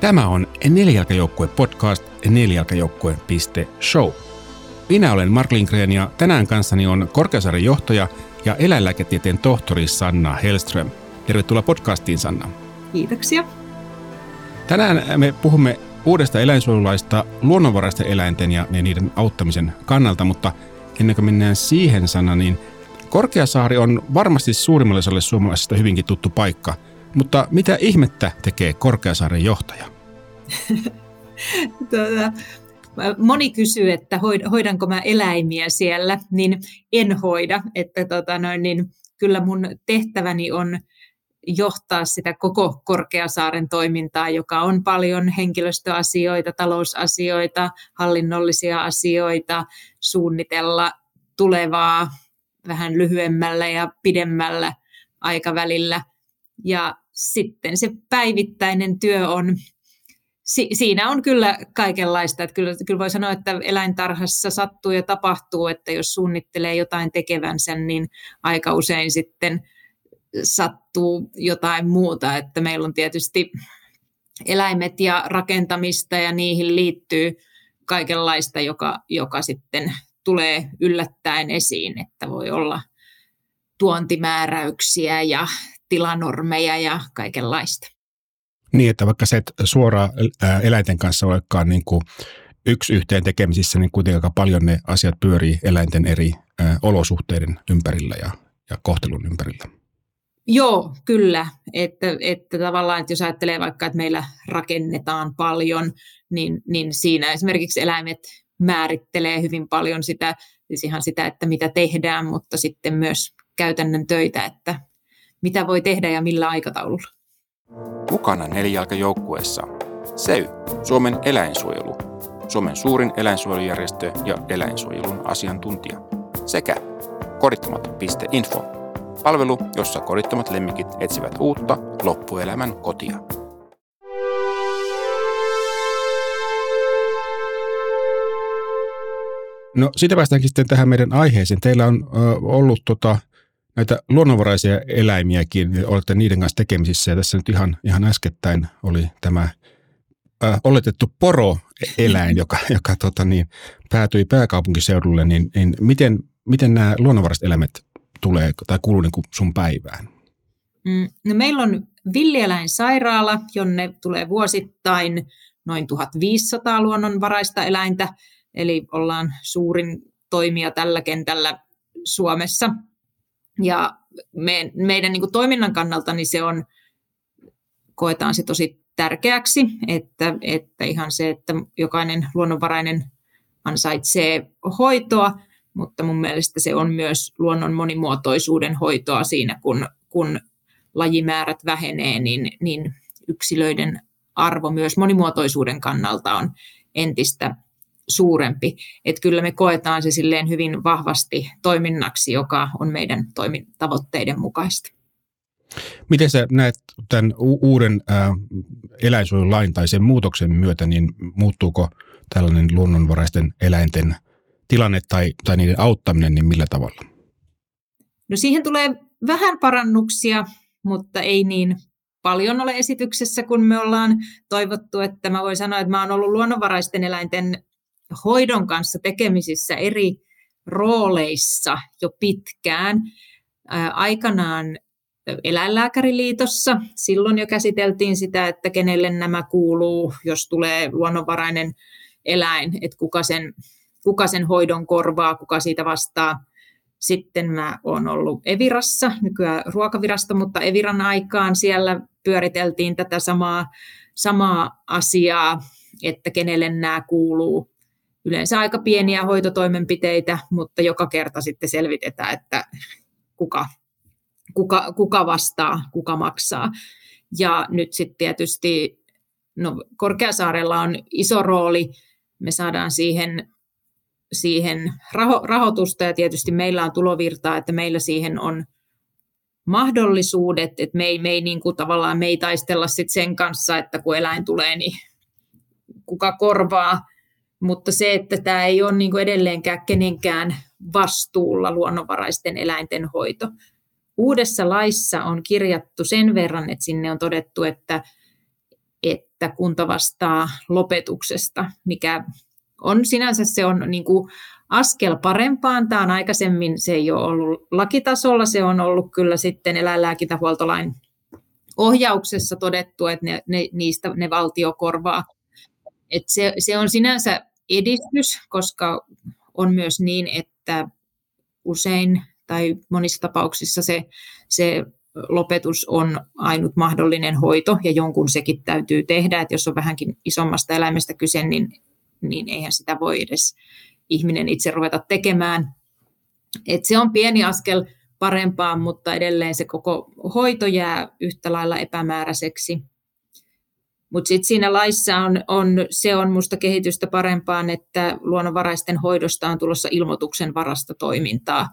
Tämä on Nelijalkajoukkue podcast nelijalkajoukkue.show. Minä olen Mark Lindgren ja tänään kanssani on Korkeasaaren johtaja ja eläinlääketieteen tohtori Sanna Hellström. Tervetuloa podcastiin, Sanna. Kiitoksia. Tänään me puhumme uudesta eläinsuojelulaista luonnonvaraisten eläinten ja niiden auttamisen kannalta, mutta ennen kuin mennään siihen, Sanna, niin Korkeasaari on varmasti suurimmalle osalle suomalaisista hyvinkin tuttu paikka – mutta mitä ihmettä tekee Korkeasaaren johtaja? tuota, moni kysyy, että hoidanko mä eläimiä siellä, niin en hoida. Että tota noin, niin kyllä mun tehtäväni on johtaa sitä koko Korkeasaaren toimintaa, joka on paljon henkilöstöasioita, talousasioita, hallinnollisia asioita, suunnitella tulevaa vähän lyhyemmällä ja pidemmällä aikavälillä. Ja sitten se päivittäinen työ on, si, siinä on kyllä kaikenlaista. Että kyllä, kyllä voi sanoa, että eläintarhassa sattuu ja tapahtuu, että jos suunnittelee jotain tekevänsä, niin aika usein sitten sattuu jotain muuta. Että meillä on tietysti eläimet ja rakentamista ja niihin liittyy kaikenlaista, joka, joka sitten tulee yllättäen esiin, että voi olla tuontimääräyksiä ja tilanormeja ja kaikenlaista. Niin, että vaikka se et suoraan eläinten kanssa olekaan niin kuin yksi yhteen tekemisissä, niin kuitenkin aika paljon ne asiat pyörii eläinten eri olosuhteiden ympärillä ja, ja kohtelun ympärillä. Joo, kyllä. Että, että tavallaan, että jos ajattelee vaikka, että meillä rakennetaan paljon, niin, niin siinä esimerkiksi eläimet määrittelee hyvin paljon sitä, siis ihan sitä, että mitä tehdään, mutta sitten myös käytännön töitä, että mitä voi tehdä ja millä aikataululla. Mukana nelijalkajoukkueessa SEY, Suomen eläinsuojelu, Suomen suurin eläinsuojelujärjestö ja eläinsuojelun asiantuntija, sekä kodittomat.info, palvelu, jossa kodittomat lemmikit etsivät uutta loppuelämän kotia. No siitä päästäänkin sitten tähän meidän aiheeseen. Teillä on ö, ollut tota, näitä luonnonvaraisia eläimiäkin, olette niiden kanssa tekemisissä. Ja tässä nyt ihan, ihan äskettäin oli tämä äh, oletettu poroeläin, joka, joka tota niin, päätyi pääkaupunkiseudulle, niin, niin miten, miten nämä luonnonvaraiset eläimet tulee tai kuuluu niin kuin sun päivään? Mm, no meillä on villieläinsairaala, jonne tulee vuosittain noin 1500 luonnonvaraista eläintä, eli ollaan suurin toimija tällä kentällä Suomessa – ja me, meidän niin kuin toiminnan kannalta niin se on, koetaan se tosi tärkeäksi, että, että ihan se, että jokainen luonnonvarainen ansaitsee hoitoa, mutta mun mielestä se on myös luonnon monimuotoisuuden hoitoa siinä, kun, kun lajimäärät vähenee, niin, niin yksilöiden arvo myös monimuotoisuuden kannalta on entistä suurempi. Että kyllä me koetaan se silleen hyvin vahvasti toiminnaksi, joka on meidän toimin tavoitteiden mukaista. Miten sä näet tämän uuden äh, eläinsuojelulain tai sen muutoksen myötä, niin muuttuuko tällainen luonnonvaraisten eläinten tilanne tai, tai niiden auttaminen, niin millä tavalla? No siihen tulee vähän parannuksia, mutta ei niin paljon ole esityksessä, kun me ollaan toivottu, että mä voin sanoa, että mä oon ollut luonnonvaraisten eläinten hoidon kanssa tekemisissä eri rooleissa jo pitkään. Aikanaan eläinlääkäriliitossa, silloin jo käsiteltiin sitä, että kenelle nämä kuuluu, jos tulee luonnonvarainen eläin, että kuka sen, kuka sen hoidon korvaa, kuka siitä vastaa. Sitten mä oon ollut Evirassa, nykyään ruokavirasto, mutta Eviran aikaan siellä pyöriteltiin tätä samaa, samaa asiaa, että kenelle nämä kuuluu yleensä aika pieniä hoitotoimenpiteitä, mutta joka kerta sitten selvitetään, että kuka, kuka, kuka vastaa, kuka maksaa. Ja nyt sitten tietysti no, Korkeasaarella on iso rooli, me saadaan siihen, siihen raho, rahoitusta ja tietysti meillä on tulovirtaa, että meillä siihen on mahdollisuudet, että me ei, me ei niin kuin tavallaan me ei taistella sit sen kanssa, että kun eläin tulee, niin kuka korvaa, mutta se, että tämä ei ole niin kuin edelleenkään kenenkään vastuulla luonnonvaraisten eläinten hoito. Uudessa laissa on kirjattu sen verran, että sinne on todettu, että, että kunta vastaa lopetuksesta, mikä on sinänsä se on niin kuin askel parempaan. Tämä on aikaisemmin, se ei ole ollut lakitasolla, se on ollut kyllä sitten eläinlääkintähuoltolain ohjauksessa todettu, että ne, ne, niistä ne valtio korvaa. Et se, se on sinänsä edistys, koska on myös niin, että usein tai monissa tapauksissa se, se lopetus on ainut mahdollinen hoito ja jonkun sekin täytyy tehdä, että jos on vähänkin isommasta eläimestä kyse, niin, niin eihän sitä voi edes ihminen itse ruveta tekemään. Et se on pieni askel parempaan, mutta edelleen se koko hoito jää yhtä lailla epämääräiseksi. Mutta sitten siinä laissa on, on, se on minusta kehitystä parempaan, että luonnonvaraisten hoidosta on tulossa ilmoituksen varasta toimintaa,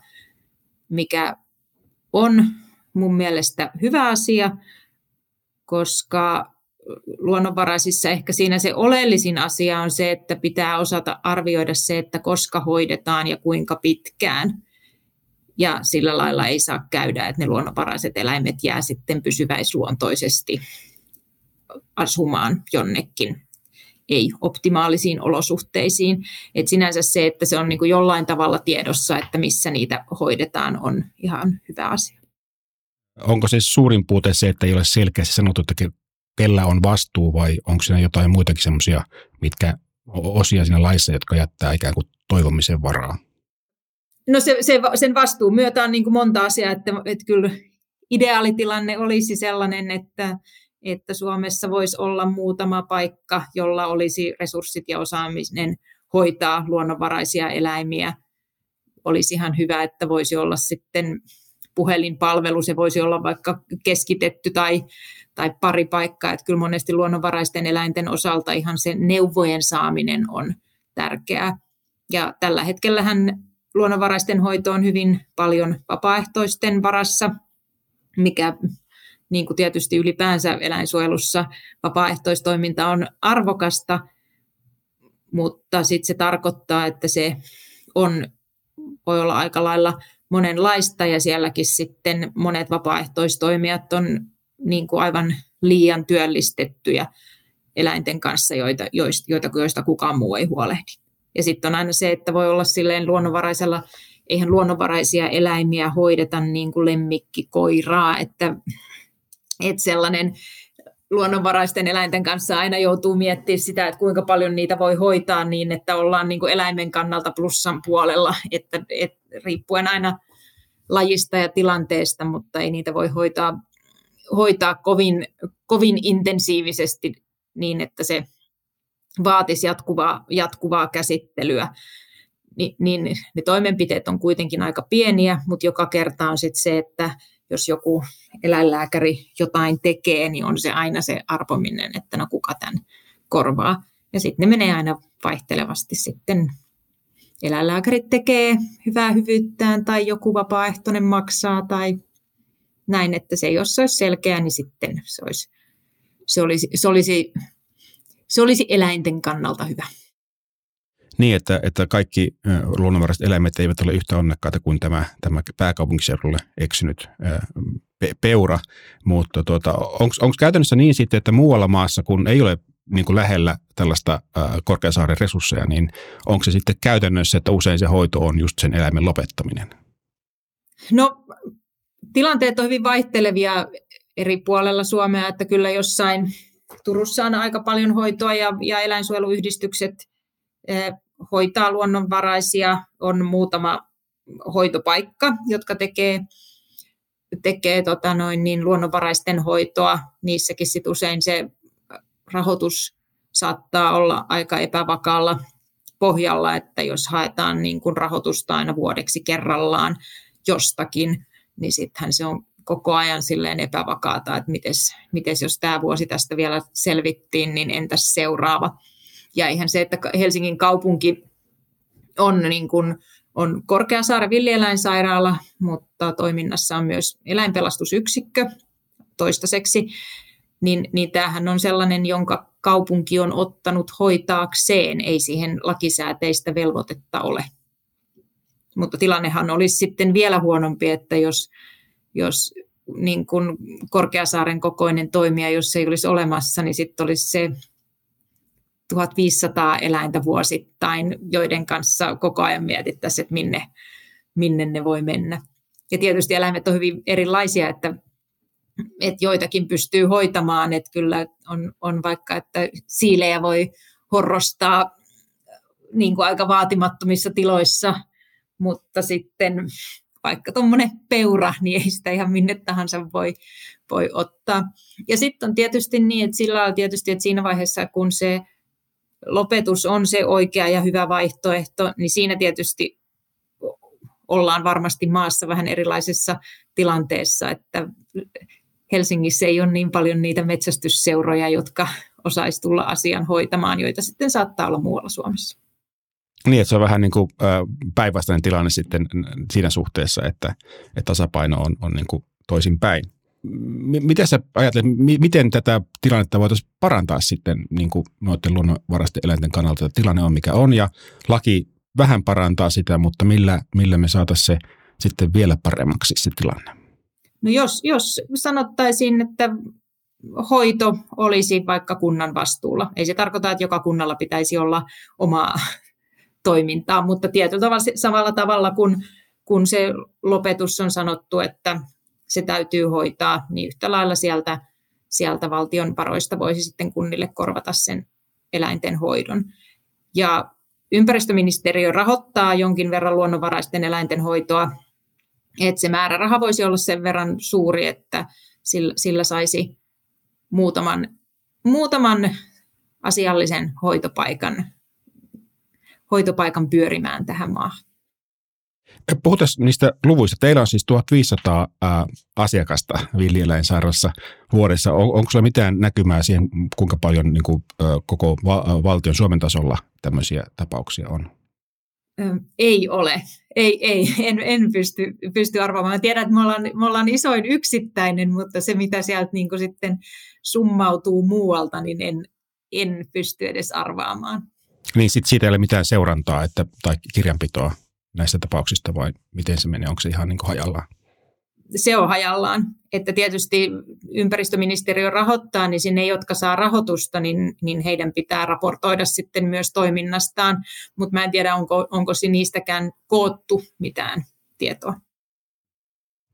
mikä on mun mielestä hyvä asia, koska luonnonvaraisissa ehkä siinä se oleellisin asia on se, että pitää osata arvioida se, että koska hoidetaan ja kuinka pitkään. Ja sillä lailla ei saa käydä, että ne luonnonvaraiset eläimet jää sitten pysyväisluontoisesti asumaan jonnekin ei optimaalisiin olosuhteisiin. Et sinänsä se, että se on niin kuin jollain tavalla tiedossa, että missä niitä hoidetaan, on ihan hyvä asia. Onko se suurin puute se, että ei ole selkeästi sanottu, että kellä on vastuu vai onko siinä jotain muitakin semmoisia, mitkä osia siinä laissa, jotka jättää ikään kuin toivomisen varaa? No se, se, sen vastuun myötä on niin kuin monta asiaa, että, että kyllä ideaalitilanne olisi sellainen, että, että Suomessa voisi olla muutama paikka, jolla olisi resurssit ja osaaminen hoitaa luonnonvaraisia eläimiä. Olisi ihan hyvä, että voisi olla sitten puhelinpalvelu, se voisi olla vaikka keskitetty tai, tai pari paikkaa. Että kyllä monesti luonnonvaraisten eläinten osalta ihan se neuvojen saaminen on tärkeää. Ja tällä hetkellähän luonnonvaraisten hoito on hyvin paljon vapaaehtoisten varassa, mikä niin kuin tietysti ylipäänsä eläinsuojelussa vapaaehtoistoiminta on arvokasta, mutta sitten se tarkoittaa, että se on, voi olla aika lailla monenlaista ja sielläkin sitten monet vapaaehtoistoimijat on niin kuin aivan liian työllistettyjä eläinten kanssa, joita, joista, joista kukaan muu ei huolehdi. Ja sitten on aina se, että voi olla silleen luonnonvaraisella, eihän luonnonvaraisia eläimiä hoideta niin kuin lemmikkikoiraa, että, että sellainen luonnonvaraisten eläinten kanssa aina joutuu miettimään sitä, että kuinka paljon niitä voi hoitaa niin, että ollaan niin kuin eläimen kannalta plussan puolella, että, että riippuen aina lajista ja tilanteesta, mutta ei niitä voi hoitaa, hoitaa kovin, kovin intensiivisesti niin, että se vaatisi jatkuvaa, jatkuvaa käsittelyä. Ni, niin ne toimenpiteet on kuitenkin aika pieniä, mutta joka kerta on sitten se, että jos joku eläinlääkäri jotain tekee, niin on se aina se arpominen, että no kuka tämän korvaa. Ja sitten ne menee aina vaihtelevasti sitten eläinlääkärit tekee hyvää hyvyyttään tai joku vapaaehtoinen maksaa tai näin, että se jos se olisi selkeä, niin sitten se olisi, se olisi, se olisi, se olisi eläinten kannalta hyvä. Niin, että, että kaikki luonnonvaraiset eläimet eivät ole yhtä onnekkaita kuin tämä, tämä pääkaupunkiseudulle eksynyt pe- peura, mutta tuota, onko käytännössä niin sitten, että muualla maassa, kun ei ole niin kuin lähellä tällaista ää, Korkeasaaren resursseja, niin onko se sitten käytännössä, että usein se hoito on just sen eläimen lopettaminen? No tilanteet on hyvin vaihtelevia eri puolella Suomea, että kyllä jossain Turussa on aika paljon hoitoa ja, ja eläinsuojeluyhdistykset hoitaa luonnonvaraisia, on muutama hoitopaikka, jotka tekee, tekee tota noin, niin luonnonvaraisten hoitoa. Niissäkin sit usein se rahoitus saattaa olla aika epävakaalla pohjalla, että jos haetaan niin kuin rahoitusta aina vuodeksi kerrallaan jostakin, niin sittenhän se on koko ajan silleen epävakaata, että mites, mites jos tämä vuosi tästä vielä selvittiin, niin entäs seuraava. Ja ihan se, että Helsingin kaupunki on, niin kuin, on Korkeasaaren villieläinsairaala, mutta toiminnassa on myös eläinpelastusyksikkö toistaiseksi, niin, niin tämähän on sellainen, jonka kaupunki on ottanut hoitaakseen, ei siihen lakisääteistä velvoitetta ole. Mutta tilannehan olisi sitten vielä huonompi, että jos, jos niin kuin Korkeasaaren kokoinen toimija, jos se ei olisi olemassa, niin sitten olisi se 1500 eläintä vuosittain, joiden kanssa koko ajan mietittäisiin, että minne, minne ne voi mennä. Ja tietysti eläimet on hyvin erilaisia, että, että joitakin pystyy hoitamaan, että kyllä on, on vaikka, että siilejä voi horrostaa niin kuin aika vaatimattomissa tiloissa, mutta sitten vaikka tuommoinen peura, niin ei sitä ihan minne tahansa voi, voi ottaa. Ja sitten on tietysti niin, että sillä on tietysti, että siinä vaiheessa, kun se lopetus on se oikea ja hyvä vaihtoehto, niin siinä tietysti ollaan varmasti maassa vähän erilaisessa tilanteessa, että Helsingissä ei ole niin paljon niitä metsästysseuroja, jotka osaisi tulla asian hoitamaan, joita sitten saattaa olla muualla Suomessa. Niin, että se on vähän niin kuin päinvastainen tilanne sitten siinä suhteessa, että, että tasapaino on, on niin kuin toisin päin. Miten sä ajattelet, miten tätä tilannetta voitaisiin parantaa sitten niin kuin noiden luonnonvaraisten eläinten kannalta? Tilanne on mikä on ja laki vähän parantaa sitä, mutta millä, millä me saataisiin se sitten vielä paremmaksi se tilanne? No jos, jos sanottaisiin, että hoito olisi vaikka kunnan vastuulla. Ei se tarkoita, että joka kunnalla pitäisi olla omaa toimintaa, mutta tietyllä tavalla samalla tavalla kuin kun se lopetus on sanottu, että se täytyy hoitaa, niin yhtä lailla sieltä, sieltä valtion varoista voisi sitten kunnille korvata sen eläinten hoidon. Ja ympäristöministeriö rahoittaa jonkin verran luonnonvaraisten eläinten hoitoa, että se määräraha voisi olla sen verran suuri, että sillä, sillä saisi muutaman, muutaman asiallisen hoitopaikan, hoitopaikan pyörimään tähän maahan. Puhutaan niistä luvuista. Teillä on siis 1500 ää, asiakasta villieläinsairaalassa vuodessa. On, onko sinulla mitään näkymää siihen, kuinka paljon niin kuin, ä, koko va- valtion Suomen tasolla tämmöisiä tapauksia on? Ei ole. Ei, ei. En, en pysty, pysty arvaamaan. Tiedän, että me ollaan, me ollaan isoin yksittäinen, mutta se mitä sieltä niin kuin sitten summautuu muualta, niin en, en pysty edes arvaamaan. Niin sit siitä ei ole mitään seurantaa että, tai kirjanpitoa näistä tapauksista vai miten se menee? Onko se ihan niin kuin hajallaan? Se on hajallaan. Että tietysti ympäristöministeriö rahoittaa, niin sinne, jotka saa rahoitusta, niin, niin heidän pitää raportoida sitten myös toiminnastaan. Mutta mä en tiedä, onko, onko niistäkään koottu mitään tietoa.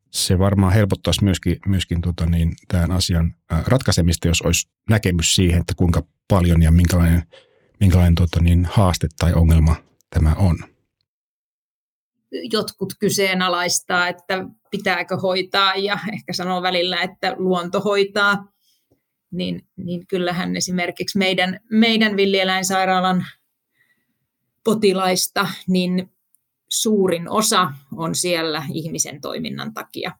Se varmaan helpottaisi myöskin, myöskin tota niin, tämän asian ratkaisemista, jos olisi näkemys siihen, että kuinka paljon ja minkälainen, minkälainen tota niin, haaste tai ongelma tämä on jotkut kyseenalaistaa, että pitääkö hoitaa ja ehkä sanoo välillä, että luonto hoitaa, niin, niin kyllähän esimerkiksi meidän, meidän villieläinsairaalan potilaista, niin suurin osa on siellä ihmisen toiminnan takia.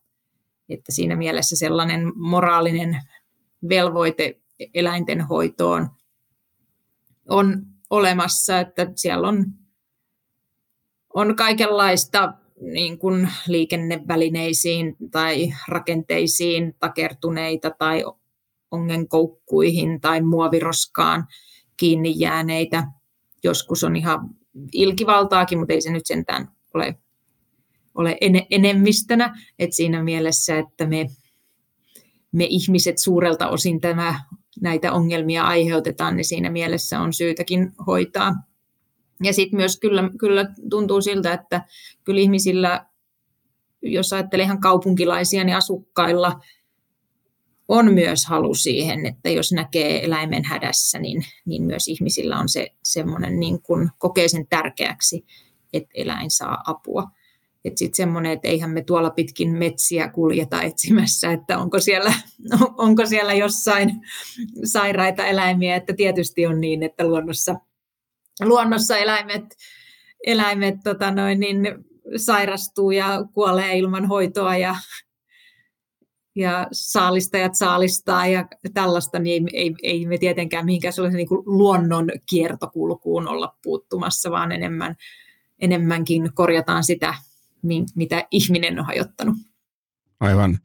Että siinä mielessä sellainen moraalinen velvoite eläinten hoitoon on olemassa, että siellä on on kaikenlaista niin kuin liikennevälineisiin tai rakenteisiin takertuneita tai ongenkoukkuihin tai muoviroskaan kiinni jääneitä. Joskus on ihan ilkivaltaakin, mutta ei se nyt sentään ole, ole en, enemmistönä. Et siinä mielessä, että me, me ihmiset suurelta osin tämä, näitä ongelmia aiheutetaan, niin siinä mielessä on syytäkin hoitaa ja sitten myös kyllä, kyllä tuntuu siltä, että kyllä ihmisillä, jos ajattelee ihan kaupunkilaisia, niin asukkailla on myös halu siihen, että jos näkee eläimen hädässä, niin, niin myös ihmisillä on se semmoinen, niin kuin kokee sen tärkeäksi, että eläin saa apua. Että sitten semmoinen, että eihän me tuolla pitkin metsiä kuljeta etsimässä, että onko siellä, onko siellä jossain sairaita eläimiä, että tietysti on niin, että luonnossa – luonnossa eläimet, eläimet tota noin, niin sairastuu ja kuolee ilman hoitoa ja, ja saalistajat saalistaa ja tällaista, niin ei, ei, ei me tietenkään mihinkään sellaisen niin kuin luonnon kiertokulkuun olla puuttumassa, vaan enemmän, enemmänkin korjataan sitä, mitä ihminen on hajottanut. Aivan.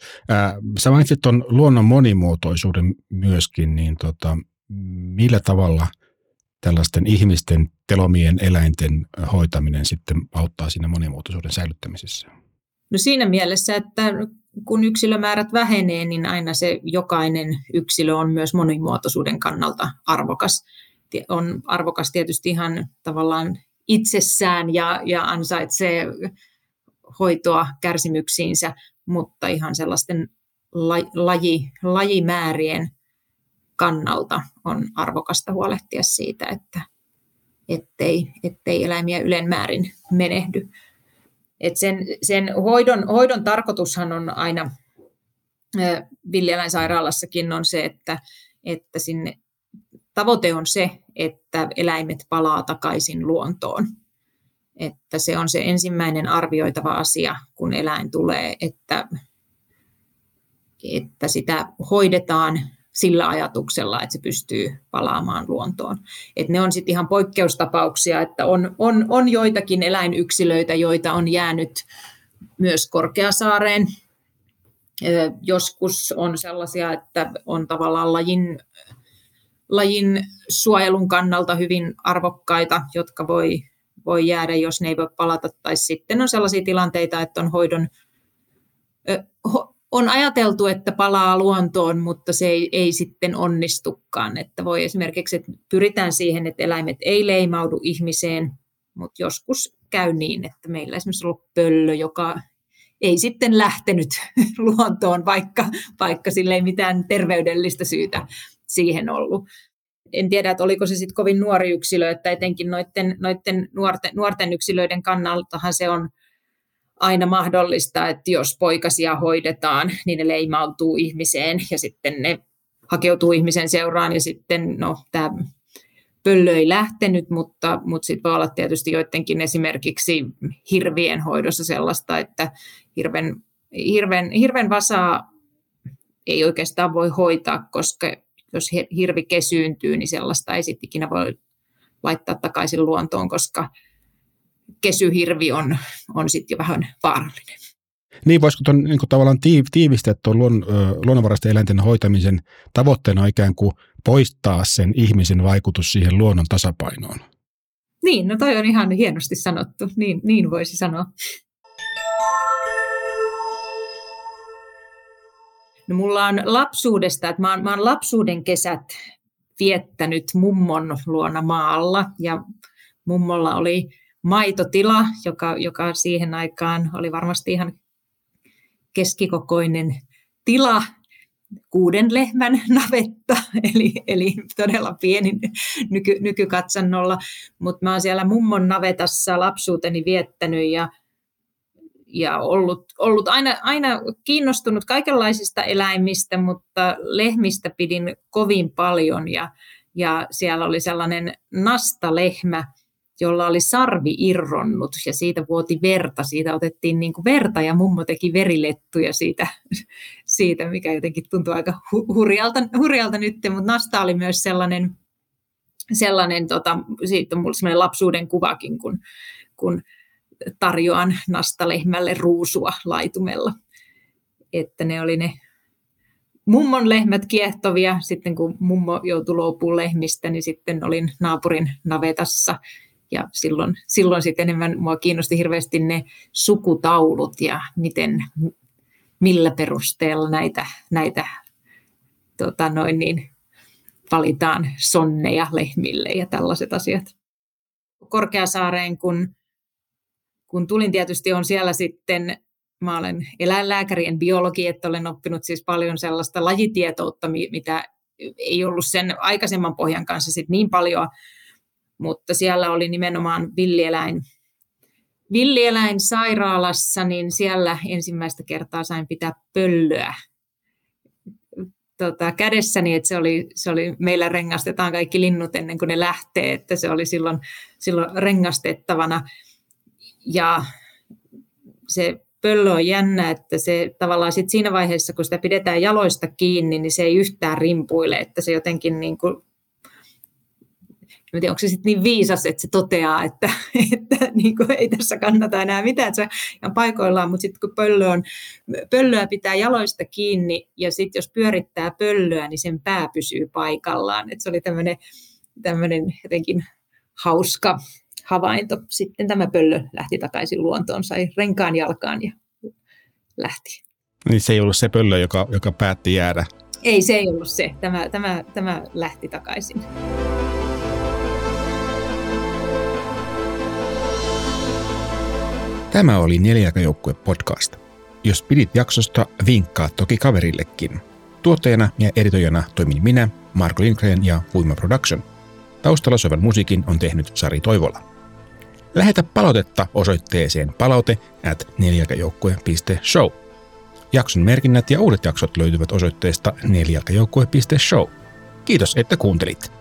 Sä mainitsit tuon luonnon monimuotoisuuden myöskin, niin tota, millä tavalla – tällaisten ihmisten, telomien, eläinten hoitaminen sitten auttaa siinä monimuotoisuuden säilyttämisessä? No siinä mielessä, että kun yksilömäärät vähenee, niin aina se jokainen yksilö on myös monimuotoisuuden kannalta arvokas. On arvokas tietysti ihan tavallaan itsessään ja, ja ansaitsee hoitoa kärsimyksiinsä, mutta ihan sellaisten laji, lajimäärien kannalta on arvokasta huolehtia siitä, että ettei, ettei eläimiä ylenmäärin menehdy. Et sen, sen hoidon, hoidon tarkoitushan on aina villieläinsairaalassakin on se, että, että sinne tavoite on se, että eläimet palaa takaisin luontoon. Että se on se ensimmäinen arvioitava asia, kun eläin tulee, että, että sitä hoidetaan sillä ajatuksella, että se pystyy palaamaan luontoon. Et ne on sitten ihan poikkeustapauksia, että on, on, on joitakin eläinyksilöitä, joita on jäänyt myös Korkeasaareen. Joskus on sellaisia, että on tavallaan lajin, lajin suojelun kannalta hyvin arvokkaita, jotka voi, voi jäädä, jos ne ei voi palata. Tai sitten on sellaisia tilanteita, että on hoidon, on ajateltu, että palaa luontoon, mutta se ei, ei sitten onnistukaan. Että voi esimerkiksi, että pyritään siihen, että eläimet ei leimaudu ihmiseen, mutta joskus käy niin, että meillä esimerkiksi on ollut pöllö, joka ei sitten lähtenyt luontoon, vaikka, vaikka sille ei mitään terveydellistä syytä siihen ollut. En tiedä, että oliko se sitten kovin nuori yksilö, että etenkin noiden, noiden nuorten, nuorten yksilöiden kannaltahan se on aina mahdollista, että jos poikasia hoidetaan, niin ne leimautuu ihmiseen ja sitten ne hakeutuu ihmisen seuraan ja sitten no, tämä pöllö ei lähtenyt, mutta, mutta sitten voi olla tietysti joidenkin esimerkiksi hirvien hoidossa sellaista, että hirven, hirven, hirven vasaa ei oikeastaan voi hoitaa, koska jos hirvi kesyyntyy, niin sellaista ei sitten ikinä voi laittaa takaisin luontoon, koska kesyhirvi on, on sitten jo vähän vaarallinen. Niin, voisiko tuon niin tavallaan tiivistää tuon luon, luonnonvaraisten eläinten hoitamisen tavoitteena ikään kuin poistaa sen ihmisen vaikutus siihen luonnon tasapainoon? Niin, no toi on ihan hienosti sanottu. Niin, niin voisi sanoa. No mulla on lapsuudesta, että mä oon, mä oon lapsuuden kesät viettänyt mummon luona maalla ja mummolla oli maitotila, joka, joka siihen aikaan oli varmasti ihan keskikokoinen tila, kuuden lehmän navetta, eli, eli todella pieni nyky, nykykatsannolla, mutta mä oon siellä mummon navetassa lapsuuteni viettänyt ja, ja ollut, ollut aina, aina kiinnostunut kaikenlaisista eläimistä, mutta lehmistä pidin kovin paljon. Ja, ja siellä oli sellainen nastalehmä, jolla oli sarvi irronnut ja siitä vuoti verta. Siitä otettiin niin kuin verta ja mummo teki verilettuja siitä, siitä mikä jotenkin tuntuu aika hurjalta, hurjalta nyt, mutta Nasta oli myös sellainen, sellainen tota, siitä on mulla sellainen lapsuuden kuvakin, kun, kun tarjoan nastalehmälle ruusua laitumella. Että ne oli ne mummon lehmät kiehtovia. Sitten kun mummo joutui luopumaan lehmistä, niin sitten olin naapurin navetassa ja silloin, silloin sitten enemmän mua kiinnosti hirveästi ne sukutaulut ja miten, millä perusteella näitä, näitä tota noin niin, valitaan sonneja lehmille ja tällaiset asiat. Korkeasaareen, kun, kun tulin tietysti on siellä sitten, mä olen eläinlääkärien biologi, että olen oppinut siis paljon sellaista lajitietoutta, mitä ei ollut sen aikaisemman pohjan kanssa sit niin paljon mutta siellä oli nimenomaan villieläin, villieläin sairaalassa, niin siellä ensimmäistä kertaa sain pitää pöllöä tota, kädessäni, että se oli, se oli, meillä rengastetaan kaikki linnut ennen kuin ne lähtee, että se oli silloin, silloin rengastettavana. Ja se pöllö on jännä, että se tavallaan sit siinä vaiheessa, kun sitä pidetään jaloista kiinni, niin se ei yhtään rimpuile, että se jotenkin niin kuin en tiedä, onko se sitten niin viisas, että se toteaa, että, että niin kuin ei tässä kannata enää mitään, että se on paikoillaan, mutta sitten kun pöllö on, pöllöä pitää jaloista kiinni ja sitten jos pyörittää pöllöä, niin sen pää pysyy paikallaan. että se oli tämmöinen, tämmöinen jotenkin hauska havainto. Sitten tämä pöllö lähti takaisin luontoon, sai renkaan jalkaan ja lähti. Niin se ei ollut se pöllö, joka, joka päätti jäädä. Ei, se ei ollut se. Tämä, tämä, tämä lähti takaisin. Tämä oli Neljäkajoukkue podcast. Jos pidit jaksosta, vinkkaa toki kaverillekin. Tuottajana ja editoijana toimin minä, Marko Lindgren ja Huima Production. Taustalla soivan musiikin on tehnyt Sari Toivola. Lähetä palautetta osoitteeseen palaute at neljäkajoukkue.show. Jakson merkinnät ja uudet jaksot löytyvät osoitteesta neljäkajoukkue.show. Kiitos, että kuuntelit.